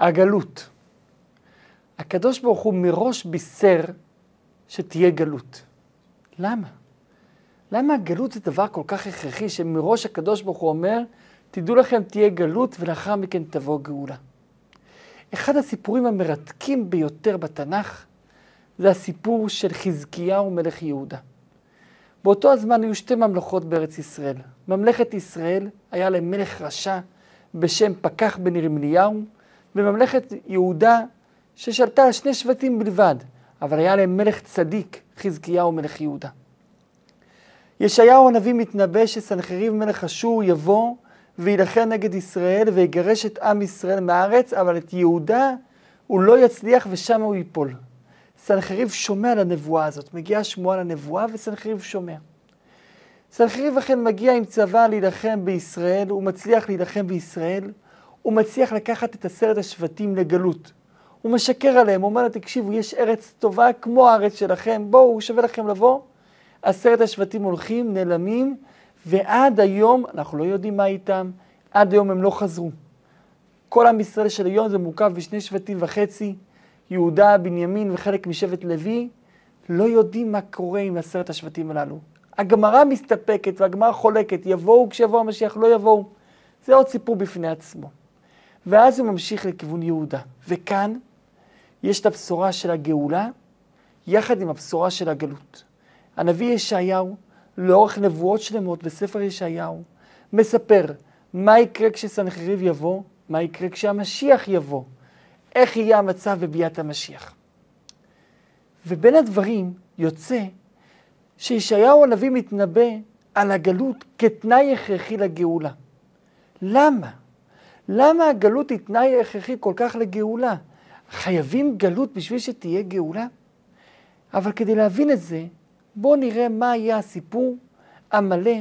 הגלות. הקדוש ברוך הוא מראש בישר שתהיה גלות. למה? למה הגלות זה דבר כל כך הכרחי שמראש הקדוש ברוך הוא אומר, תדעו לכם תהיה גלות ולאחר מכן תבוא גאולה. אחד הסיפורים המרתקים ביותר בתנ"ך זה הסיפור של חזקיהו מלך יהודה. באותו הזמן היו שתי ממלכות בארץ ישראל. ממלכת ישראל היה להם מלך רשע בשם פקח בן ירמיהו, וממלכת יהודה ששלטה על שני שבטים בלבד, אבל היה להם מלך צדיק, חזקיהו מלך יהודה. ישעיהו הנביא מתנבא שסנחריב מלך אשור יבוא ויילחם נגד ישראל ויגרש את עם ישראל מהארץ, אבל את יהודה הוא לא יצליח ושם הוא ייפול. סנחריב שומע לנבואה הזאת, מגיעה שמועה לנבואה וסנחריב שומע. סנחריב אכן מגיע עם צבא להילחם בישראל, הוא מצליח להילחם בישראל, הוא מצליח לקחת את עשרת השבטים לגלות. הוא משקר עליהם, הוא אומר להם, תקשיבו, יש ארץ טובה כמו הארץ שלכם, בואו, שווה לכם לבוא. עשרת השבטים הולכים, נעלמים, ועד היום, אנחנו לא יודעים מה איתם, עד היום הם לא חזרו. כל עם ישראל של היום זה מורכב בשני שבטים וחצי, יהודה, בנימין וחלק משבט לוי, לא יודעים מה קורה עם עשרת השבטים הללו. הגמרא מסתפקת והגמרא חולקת, יבואו כשיבוא המשיח, לא יבואו. זה עוד סיפור בפני עצמו. ואז הוא ממשיך לכיוון יהודה. וכאן יש את הבשורה של הגאולה, יחד עם הבשורה של הגלות. הנביא ישעיהו, לאורך נבואות שלמות בספר ישעיהו, מספר מה יקרה כשסנחריב יבוא, מה יקרה כשהמשיח יבוא, איך יהיה המצב בביאת המשיח. ובין הדברים יוצא שישעיהו הנביא מתנבא על הגלות כתנאי הכרחי לגאולה. למה? למה הגלות היא תנאי הכרחי כל כך לגאולה? חייבים גלות בשביל שתהיה גאולה? אבל כדי להבין את זה, בואו נראה מה היה הסיפור המלא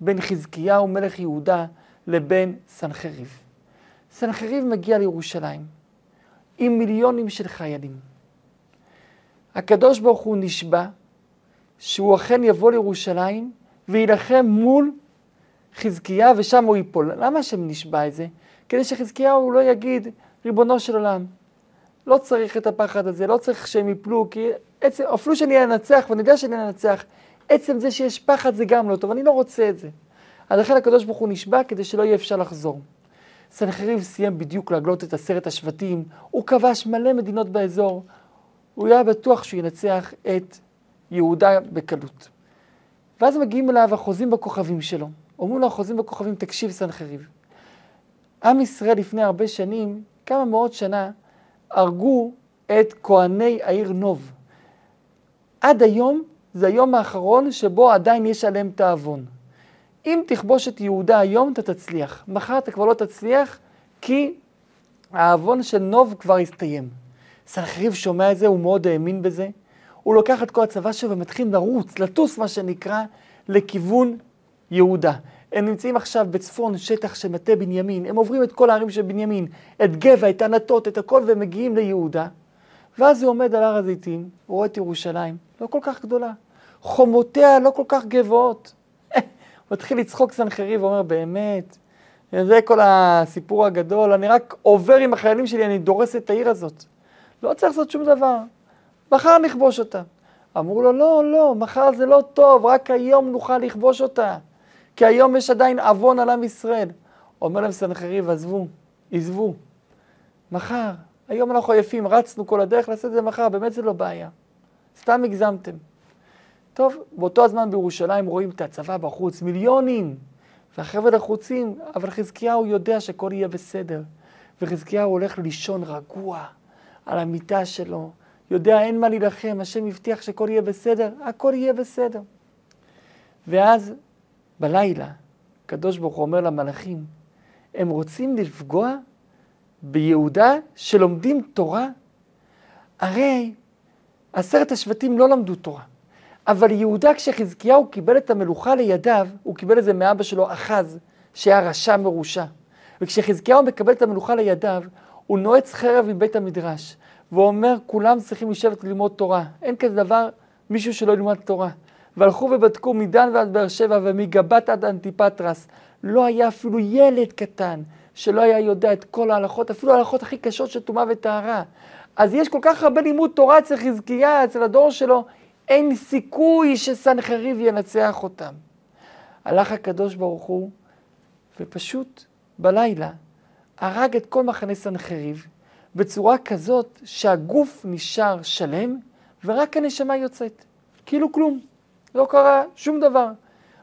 בין חזקיהו מלך יהודה לבין סנחריב. סנחריב מגיע לירושלים עם מיליונים של חיילים. הקדוש ברוך הוא נשבע שהוא אכן יבוא לירושלים ויילחם מול חזקיה ושם הוא ייפול. למה השם נשבע את זה? כדי שחזקיהו לא יגיד, ריבונו של עולם, לא צריך את הפחד הזה, לא צריך שהם ייפלו, כי עצם, אפילו שאני אנצח, ואני יודע שאני אנצח, עצם זה שיש פחד זה גם לא טוב, אני לא רוצה את זה. אז לכן הקדוש ברוך הוא נשבע כדי שלא יהיה אפשר לחזור. סנחריב סיים בדיוק להגלות את עשרת השבטים, הוא כבש מלא מדינות באזור, הוא היה בטוח שהוא ינצח את יהודה בקלות. ואז מגיעים אליו החוזים בכוכבים שלו. אומרים לו החוזים בכוכבים, תקשיב סנחריב. עם ישראל לפני הרבה שנים, כמה מאות שנה, הרגו את כהני העיר נוב. עד היום זה היום האחרון שבו עדיין יש עליהם העוון. אם תכבוש את יהודה היום, אתה תצליח. מחר אתה כבר לא תצליח, כי העוון של נוב כבר הסתיים. סנחריב שומע את זה, הוא מאוד האמין בזה. הוא לוקח את כל הצבא שלו ומתחיל לרוץ, לטוס מה שנקרא, לכיוון יהודה. הם נמצאים עכשיו בצפון שטח של מטה בנימין, הם עוברים את כל הערים של בנימין, את גבע, את ענתות, את הכל, והם מגיעים ליהודה. ואז הוא עומד על הר הזיתים, הוא רואה את ירושלים, לא כל כך גדולה. חומותיה לא כל כך גבוהות. הוא מתחיל לצחוק סנחריב ואומר, באמת, זה כל הסיפור הגדול, אני רק עובר עם החיילים שלי, אני דורס את העיר הזאת. לא צריך לעשות שום דבר. מחר נכבוש אותה. אמרו לו, לא, לא, מחר זה לא טוב, רק היום נוכל לכבוש אותה. כי היום יש עדיין עוון על עם ישראל. אומר להם סנחריב, עזבו, עזבו. מחר, היום אנחנו עייפים, רצנו כל הדרך, לעשות את זה מחר, באמת זה לא בעיה. סתם הגזמתם. טוב, באותו הזמן בירושלים רואים את הצבא בחוץ, מיליונים, והחבר'ה לחוצים, אבל חזקיהו יודע שהכל יהיה בסדר. וחזקיהו הולך לישון רגוע על המיטה שלו, יודע אין מה להילחם, השם הבטיח שהכל יהיה בסדר, הכל יהיה בסדר. ואז בלילה, הקדוש ברוך הוא אומר למלאכים, הם רוצים לפגוע ביהודה שלומדים תורה? הרי עשרת השבטים לא למדו תורה. אבל יהודה, כשחזקיהו קיבל את המלוכה לידיו, הוא קיבל את זה מאבא שלו, אחז, שהיה רשע מרושע. וכשחזקיהו מקבל את המלוכה לידיו, הוא נועץ חרב מבית המדרש, ואומר, כולם צריכים לשבת ללמוד תורה. אין כזה דבר, מישהו שלא ילמד תורה. והלכו ובדקו מדן ועד באר שבע ומגבת עד אנטיפטרס. לא היה אפילו ילד קטן שלא היה יודע את כל ההלכות, אפילו ההלכות הכי קשות של טומאה וטהרה. אז יש כל כך הרבה לימוד תורה אצל חזקיה, אצל הדור שלו, אין סיכוי שסנחריב ינצח אותם. הלך הקדוש ברוך הוא, ופשוט בלילה הרג את כל מחנה סנחריב בצורה כזאת שהגוף נשאר שלם ורק הנשמה יוצאת. כאילו כלום, לא קרה שום דבר.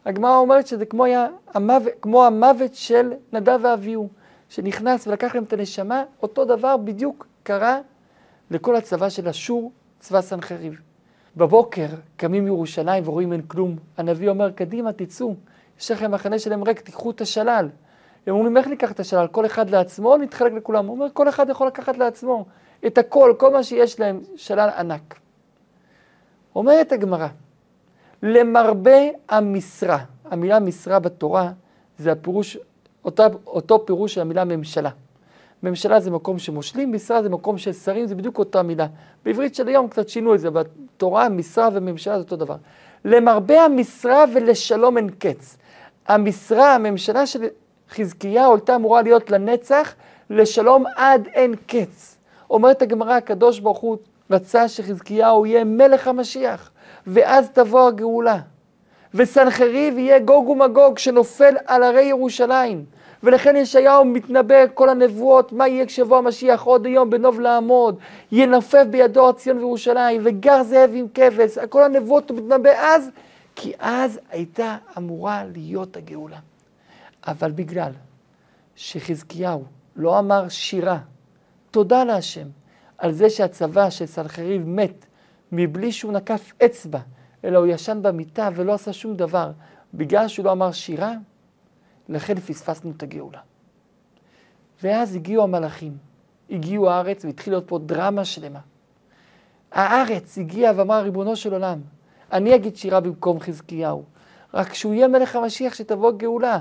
הגמרא אומרת שזה כמו, היה המוות, כמו המוות של נדב ואביהו, שנכנס ולקח להם את הנשמה, אותו דבר בדיוק קרה לכל הצבא של אשור, צבא סנחריב. בבוקר קמים מירושלים ורואים אין כלום. הנביא אומר, קדימה, תצאו, יש לכם מחנה שלהם ריק, תיקחו את השלל. הם אומרים, איך ניקח את השלל? כל אחד לעצמו או נתחלק לכולם? הוא אומר, כל אחד יכול לקחת לעצמו את הכל, כל מה שיש להם, שלל ענק. אומרת הגמרא, למרבה המשרה, המילה משרה בתורה זה הפירוש, אותה, אותו פירוש של המילה ממשלה. ממשלה זה מקום שמושלים, משרה זה מקום של שרים, זה בדיוק אותה מילה. בעברית של היום קצת שינו את זה, בתורה משרה וממשלה זה אותו דבר. למרבה המשרה ולשלום אין קץ. המשרה, הממשלה של חזקיהו הייתה אמורה להיות לנצח, לשלום עד אין קץ. אומרת הגמרא, הקדוש ברוך הוא רצה שחזקיהו יהיה מלך המשיח, ואז תבוא הגאולה. וסנחריב יהיה גוג ומגוג שנופל על הרי ירושלים. ולכן ישעיהו מתנבא כל הנבואות, מה יהיה כשיבוא המשיח עוד היום בנוב לעמוד, ינופף בידו הר ציון וירושלים, וגר זאב עם כבש, כל הנבואות הוא מתנבא אז, כי אז הייתה אמורה להיות הגאולה. אבל בגלל שחזקיהו לא אמר שירה, תודה להשם, על זה שהצבא של סנחריב מת מבלי שהוא נקף אצבע, אלא הוא ישן במיטה ולא עשה שום דבר, בגלל שהוא לא אמר שירה, לכן פספסנו את הגאולה. ואז הגיעו המלאכים, הגיעו הארץ והתחילה להיות פה דרמה שלמה. הארץ הגיעה ואמרה, ריבונו של עולם, אני אגיד שירה במקום חזקיהו, רק כשהוא יהיה מלך המשיח שתבוא גאולה.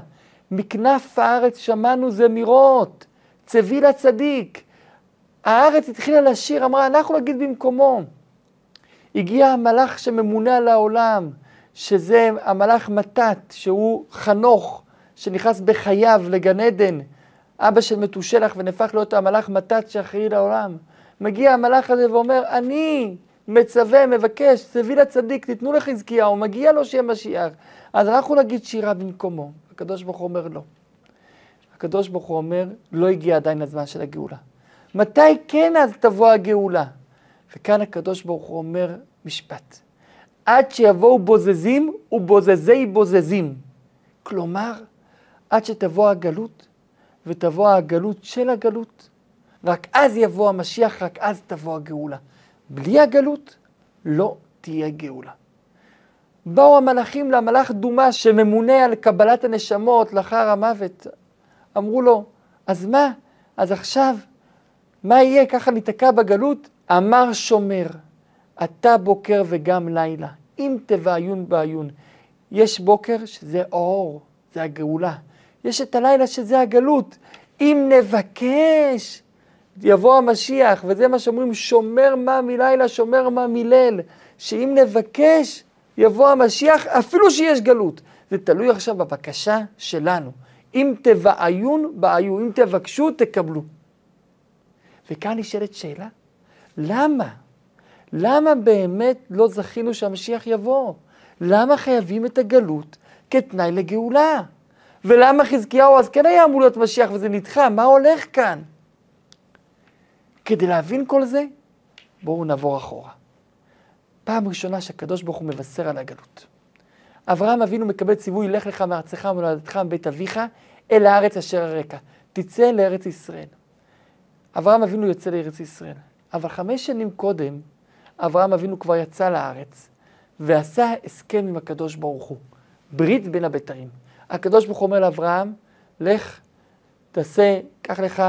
מכנף הארץ שמענו זמירות, צבי לצדיק. הארץ התחילה לשיר, אמרה, אנחנו נגיד במקומו. הגיע המלאך שממונה על העולם, שזה המלאך מתת, שהוא חנוך, שנכנס בחייו לגן עדן, אבא של מתושלח ונהפך להיות המלאך מתת שאחראי לעולם. מגיע המלאך הזה ואומר, אני מצווה, מבקש, צבי לצדיק, תיתנו לחזקיהו, מגיע לו שיהיה משיח. אז אנחנו נגיד שירה במקומו. הקדוש ברוך הוא אומר לא. הקדוש ברוך הוא אומר, לא הגיע עדיין הזמן של הגאולה. מתי כן אז תבוא הגאולה? וכאן הקדוש ברוך הוא אומר משפט. עד שיבואו בוזזים ובוזזי בוזזים. כלומר, עד שתבוא הגלות, ותבוא הגלות של הגלות, רק אז יבוא המשיח, רק אז תבוא הגאולה. בלי הגלות לא תהיה גאולה. באו המלאכים למלאך דומה שממונה על קבלת הנשמות לאחר המוות. אמרו לו, אז מה? אז עכשיו, מה יהיה? ככה ניתקע בגלות? אמר שומר, אתה בוקר וגם לילה, אם תבעיון בעיון. יש בוקר שזה אור, זה הגאולה. יש את הלילה שזה הגלות. אם נבקש, יבוא המשיח, וזה מה שאומרים, שומר מה מלילה, שומר מה מליל, שאם נבקש, יבוא המשיח, אפילו שיש גלות. זה תלוי עכשיו בבקשה שלנו. אם תבעיון, בעיו, אם תבקשו, תקבלו. וכאן נשאלת שאלה, למה? למה באמת לא זכינו שהמשיח יבוא? למה חייבים את הגלות כתנאי לגאולה? ולמה חזקיהו אז כן היה אמור להיות משיח וזה נדחה? מה הולך כאן? כדי להבין כל זה, בואו נעבור אחורה. פעם ראשונה שהקדוש ברוך הוא מבשר על הגלות. אברהם אבינו מקבל ציווי, לך לך מארצך ומולדתך מבית אביך, אל הארץ אשר הרקע. תצא לארץ ישראל. אברהם אבינו יוצא לארץ ישראל. אבל חמש שנים קודם, אברהם אבינו כבר יצא לארץ, ועשה הסכם עם הקדוש ברוך הוא. ברית בין הבתרים. הקדוש ברוך הוא אומר לאברהם, לך, תעשה, קח לך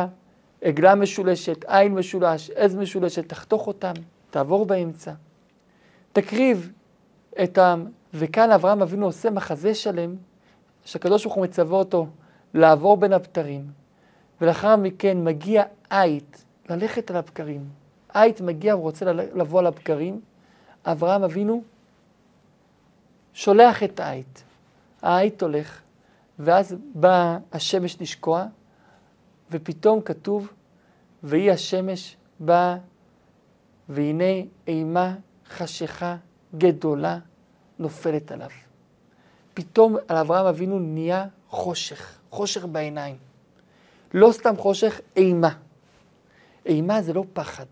עגלה משולשת, עין משולש, עז משולשת, תחתוך אותם, תעבור באמצע. תקריב את העם. וכאן אברהם אבינו עושה מחזה שלם, שהקדוש ברוך הוא מצווה אותו לעבור בין הבתרים, ולאחר מכן מגיע עית ללכת על הבקרים. עית מגיע ורוצה לבוא על הבקרים, אברהם אבינו שולח את העית. העית הולך, ואז באה השמש לשקוע, ופתאום כתוב, ויהי השמש באה, והנה אימה חשיכה גדולה נופלת עליו. פתאום על אברהם אבינו נהיה חושך, חושך בעיניים. לא סתם חושך, אימה. אימה זה לא פחד,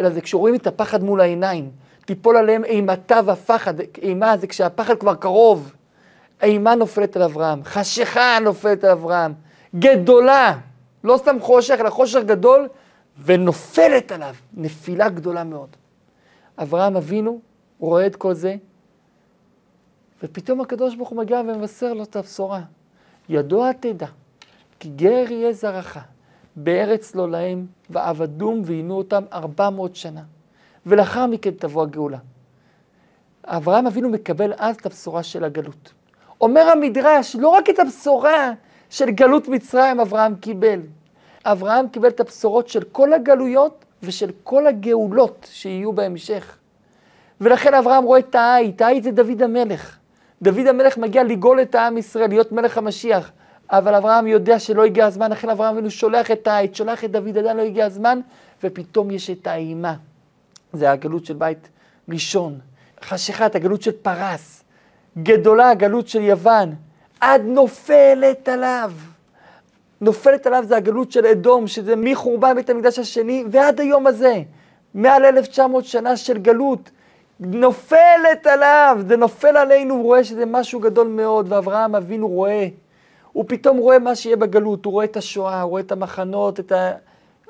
אלא זה כשרואים את הפחד מול העיניים, תיפול עליהם אימתה והפחד. אימה זה כשהפחד כבר קרוב. אימה נופלת על אברהם, חשיכה נופלת על אברהם, גדולה, לא סתם חושך, אלא חושך גדול, ונופלת עליו, נפילה גדולה מאוד. אברהם אבינו רואה את כל זה, ופתאום הקדוש ברוך הוא מגיע ומבשר לו את הבשורה. ידוע תדע, כי גר יהיה זרעך, בארץ לא להם, ועבדום ועינו אותם ארבע מאות שנה. ולאחר מכן תבוא הגאולה. אברהם אבינו מקבל אז את הבשורה של הגלות. אומר המדרש, לא רק את הבשורה של גלות מצרים אברהם קיבל. אברהם קיבל את הבשורות של כל הגלויות ושל כל הגאולות שיהיו בהמשך. ולכן אברהם רואה את העית, העית זה דוד המלך. דוד המלך מגיע לגאול את העם ישראל, להיות מלך המשיח. אבל אברהם יודע שלא הגיע הזמן, לכן אברהם אבינו שולח את העית, שולח את דוד, עדיין לא הגיע הזמן, ופתאום יש את האימה. זה הגלות של בית ראשון. חשיכת הגלות של פרס. גדולה הגלות של יוון. עד נופלת עליו. נופלת עליו זה הגלות של אדום, שזה מחורבן בית המקדש השני ועד היום הזה. מעל 1900 שנה של גלות. נופלת עליו, זה נופל עלינו, הוא רואה שזה משהו גדול מאוד, ואברהם אבינו רואה. הוא פתאום רואה מה שיהיה בגלות, הוא רואה את השואה, הוא רואה את המחנות, את ה...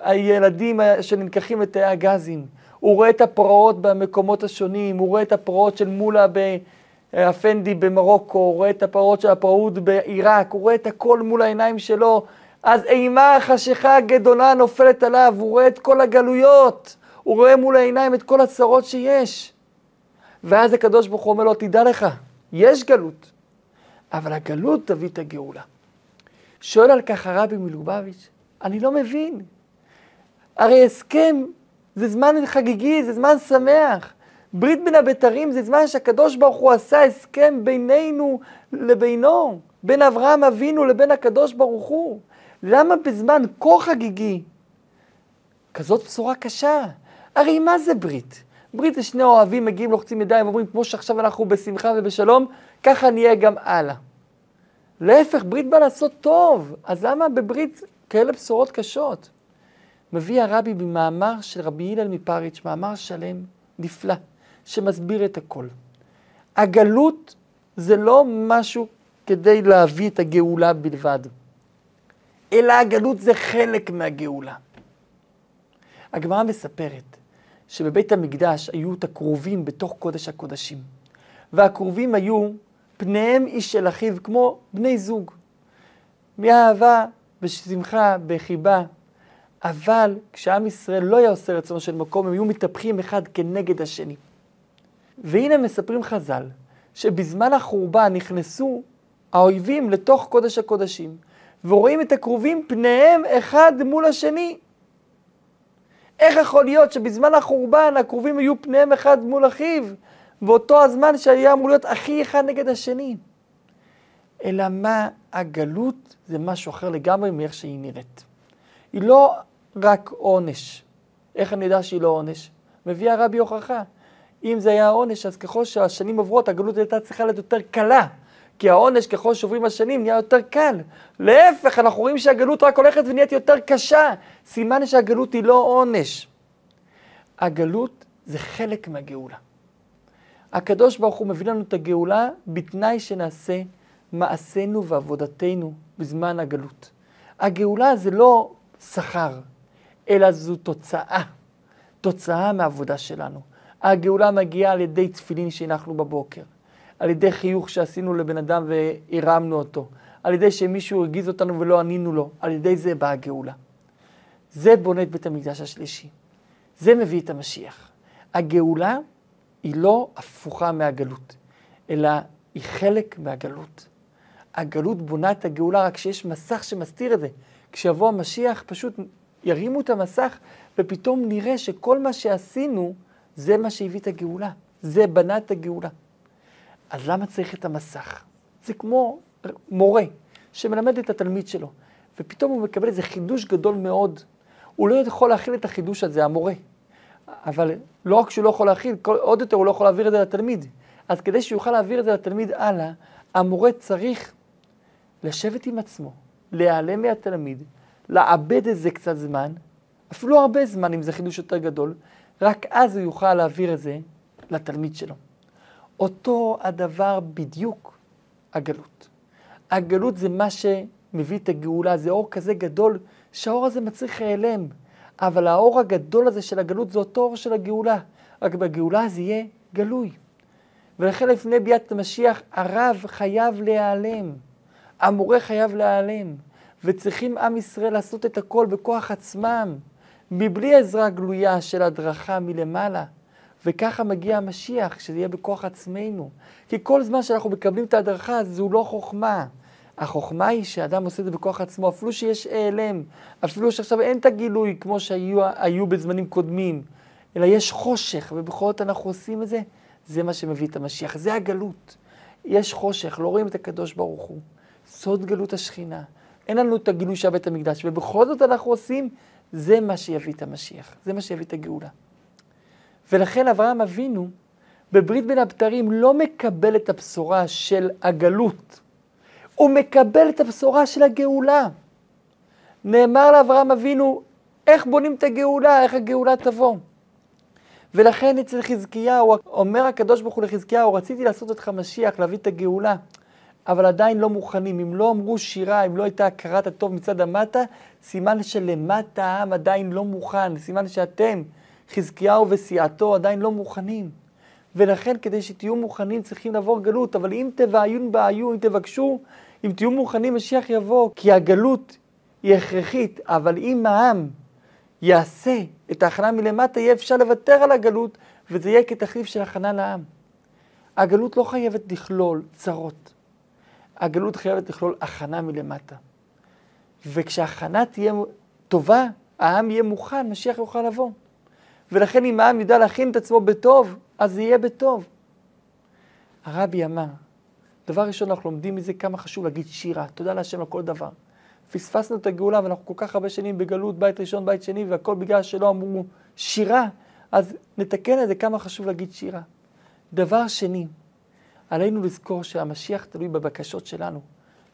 הילדים שנלקחים לתאי הגזים. הוא רואה את הפרעות במקומות השונים, הוא רואה את הפרעות של מולה באפנדי במרוקו, הוא רואה את הפרעות של הפרעות בעיראק, הוא רואה את הכל מול העיניים שלו. אז אימה חשיכה גדולה נופלת עליו, הוא רואה את כל הגלויות, הוא רואה מול העיניים את כל הצרות שיש. ואז הקדוש ברוך הוא אומר לו, תדע לך, יש גלות, אבל הגלות תביא את הגאולה. שואל על כך הרבי מלובביץ', אני לא מבין. הרי הסכם זה זמן חגיגי, זה זמן שמח. ברית בין הבתרים זה זמן שהקדוש ברוך הוא עשה הסכם בינינו לבינו, בין אברהם אבינו לבין הקדוש ברוך הוא. למה בזמן כה חגיגי כזאת בשורה קשה? הרי מה זה ברית? ברית זה שני אוהבים מגיעים, לוחצים ידיים ואומרים, כמו שעכשיו אנחנו בשמחה ובשלום, ככה נהיה גם הלאה. להפך, ברית בא לעשות טוב, אז למה בברית כאלה בשורות קשות? מביא הרבי במאמר של רבי הלל מפריץ', מאמר שלם, נפלא, שמסביר את הכל. הגלות זה לא משהו כדי להביא את הגאולה בלבד, אלא הגלות זה חלק מהגאולה. הגמרא מספרת שבבית המקדש היו את הכרובים בתוך קודש הקודשים, והכרובים היו פניהם איש של אחיו כמו בני זוג, מאהבה בשמחה, בחיבה, אבל כשעם ישראל לא היה עושה רצונו של מקום, הם היו מתהפכים אחד כנגד השני. והנה מספרים חז"ל, שבזמן החורבן נכנסו האויבים לתוך קודש הקודשים, ורואים את הכרובים פניהם אחד מול השני. איך יכול להיות שבזמן החורבן הכרובים היו פניהם אחד מול אחיו, באותו הזמן שהיה אמור להיות אחי אחד נגד השני? אלא מה, הגלות זה משהו אחר לגמרי מאיך שהיא נראית. היא לא רק עונש. איך אני יודע שהיא לא עונש? מביא הרבי הוכחה. אם זה היה עונש, אז ככל שהשנים עוברות, הגלות הייתה צריכה להיות יותר קלה. כי העונש, ככל שעוברים השנים, נהיה יותר קל. להפך, אנחנו רואים שהגלות רק הולכת ונהיית יותר קשה. סימן שהגלות היא לא עונש. הגלות זה חלק מהגאולה. הקדוש ברוך הוא מביא לנו את הגאולה בתנאי שנעשה מעשינו ועבודתנו בזמן הגלות. הגאולה זה לא שכר, אלא זו תוצאה, תוצאה מהעבודה שלנו. הגאולה מגיעה על ידי תפילין שהנחנו בבוקר, על ידי חיוך שעשינו לבן אדם והרמנו אותו, על ידי שמישהו הרגיז אותנו ולא ענינו לו, על ידי זה באה הגאולה. זה בונה את בית המקדש השלישי. זה מביא את המשיח. הגאולה היא לא הפוכה מהגלות, אלא היא חלק מהגלות. הגלות בונה את הגאולה רק כשיש מסך שמסתיר את זה. כשיבוא המשיח פשוט ירימו את המסך, ופתאום נראה שכל מה שעשינו, זה מה שהביא את הגאולה. זה בנה את הגאולה. אז למה צריך את המסך? זה כמו מורה שמלמד את התלמיד שלו. ופתאום הוא מקבל איזה חידוש גדול מאוד. הוא לא יכול להכיל את החידוש הזה, המורה. אבל לא רק שהוא לא יכול להכיל, עוד יותר הוא לא יכול להעביר את זה לתלמיד. אז כדי שהוא יוכל להעביר את זה לתלמיד הלאה, המורה צריך לשבת עם עצמו, להיעלם מהתלמיד, לעבד את זה קצת זמן, אפילו הרבה זמן אם זה חידוש יותר גדול, רק אז הוא יוכל להעביר את זה לתלמיד שלו. אותו הדבר בדיוק הגלות. הגלות זה מה שמביא את הגאולה, זה אור כזה גדול, שהאור הזה מצריך העלם. אבל האור הגדול הזה של הגלות זה אותו אור של הגאולה. רק בגאולה זה יהיה גלוי. ולכן לפני ביאת המשיח הרב חייב להיעלם. המורה חייב להיעלם. וצריכים עם ישראל לעשות את הכל בכוח עצמם, מבלי עזרה גלויה של הדרכה מלמעלה. וככה מגיע המשיח, שזה יהיה בכוח עצמנו. כי כל זמן שאנחנו מקבלים את ההדרכה, זו לא חוכמה. החוכמה היא שאדם עושה את זה בכוח עצמו, אפילו שיש העלם, אפילו שעכשיו אין את הגילוי כמו שהיו בזמנים קודמים, אלא יש חושך, ובכל זאת אנחנו עושים את זה, זה מה שמביא את המשיח. זה הגלות. יש חושך, לא רואים את הקדוש ברוך הוא. סוד גלות השכינה. אין לנו את הגילוי של בית המקדש, ובכל זאת אנחנו עושים, זה מה שיביא את המשיח, זה מה שיביא את הגאולה. ולכן אברהם אבינו, בברית בין הבתרים, לא מקבל את הבשורה של הגלות, הוא מקבל את הבשורה של הגאולה. נאמר לאברהם אבינו, איך בונים את הגאולה, איך הגאולה תבוא. ולכן אצל חזקיהו, אומר הקדוש ברוך הוא לחזקיהו, רציתי לעשות אותך משיח, להביא את הגאולה, אבל עדיין לא מוכנים. אם לא אמרו שירה, אם לא הייתה הכרת הטוב מצד המטה, סימן שלמטה העם עדיין לא מוכן, סימן שאתם, חזקיהו וסיעתו, עדיין לא מוכנים. ולכן כדי שתהיו מוכנים צריכים לעבור גלות, אבל אם תבעיון בעיון, אם תבקשו, אם תהיו מוכנים, משיח יבוא, כי הגלות היא הכרחית, אבל אם העם יעשה את ההכנה מלמטה, יהיה אפשר לוותר על הגלות, וזה יהיה כתחליף של הכנה לעם. הגלות לא חייבת לכלול צרות. הגלות חייבת לכלול הכנה מלמטה. וכשהכנה תהיה טובה, העם יהיה מוכן, משיח יוכל לבוא. ולכן אם העם ידע להכין את עצמו בטוב, אז יהיה בטוב. הרבי אמר, דבר ראשון, אנחנו לומדים מזה כמה חשוב להגיד שירה, תודה להשם על כל דבר. פספסנו את הגאולה ואנחנו כל כך הרבה שנים בגלות, בית ראשון, בית שני, והכל בגלל שלא אמרו שירה, אז נתקן את זה כמה חשוב להגיד שירה. דבר שני, עלינו לזכור שהמשיח תלוי בבקשות שלנו.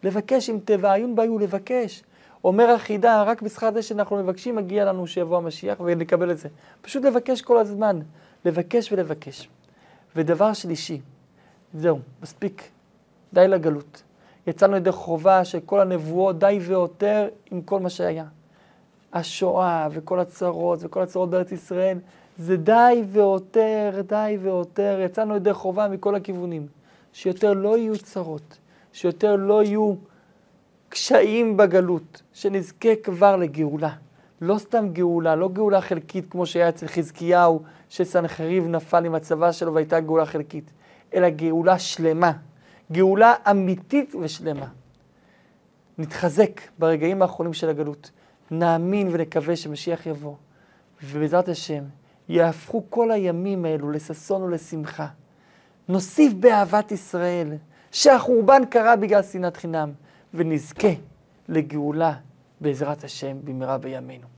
לבקש, אם תבעיון בעיו, לבקש. אומר החידה, רק בשכר זה שאנחנו מבקשים, מגיע לנו שיבוא המשיח ונקבל את זה. פשוט לבקש כל הזמן. לבקש ולבקש. ודבר שלישי, זהו, מספיק, די לגלות. יצאנו ידי חובה של כל הנבואות, די ויותר עם כל מה שהיה. השואה וכל הצרות וכל הצרות בארץ ישראל, זה די ויותר, די ויותר. יצאנו ידי חובה מכל הכיוונים. שיותר לא יהיו צרות, שיותר לא יהיו קשיים בגלות, שנזכה כבר לגאולה. לא סתם גאולה, לא גאולה חלקית כמו שהיה אצל חזקיהו, שסנחריב נפל עם הצבא שלו והייתה גאולה חלקית, אלא גאולה שלמה, גאולה אמיתית ושלמה. נתחזק ברגעים האחרונים של הגלות, נאמין ונקווה שמשיח יבוא, ובעזרת השם יהפכו כל הימים האלו לששון ולשמחה. נוסיף באהבת ישראל, שהחורבן קרה בגלל שנאת חינם, ונזכה לגאולה בעזרת השם במהרה בימינו.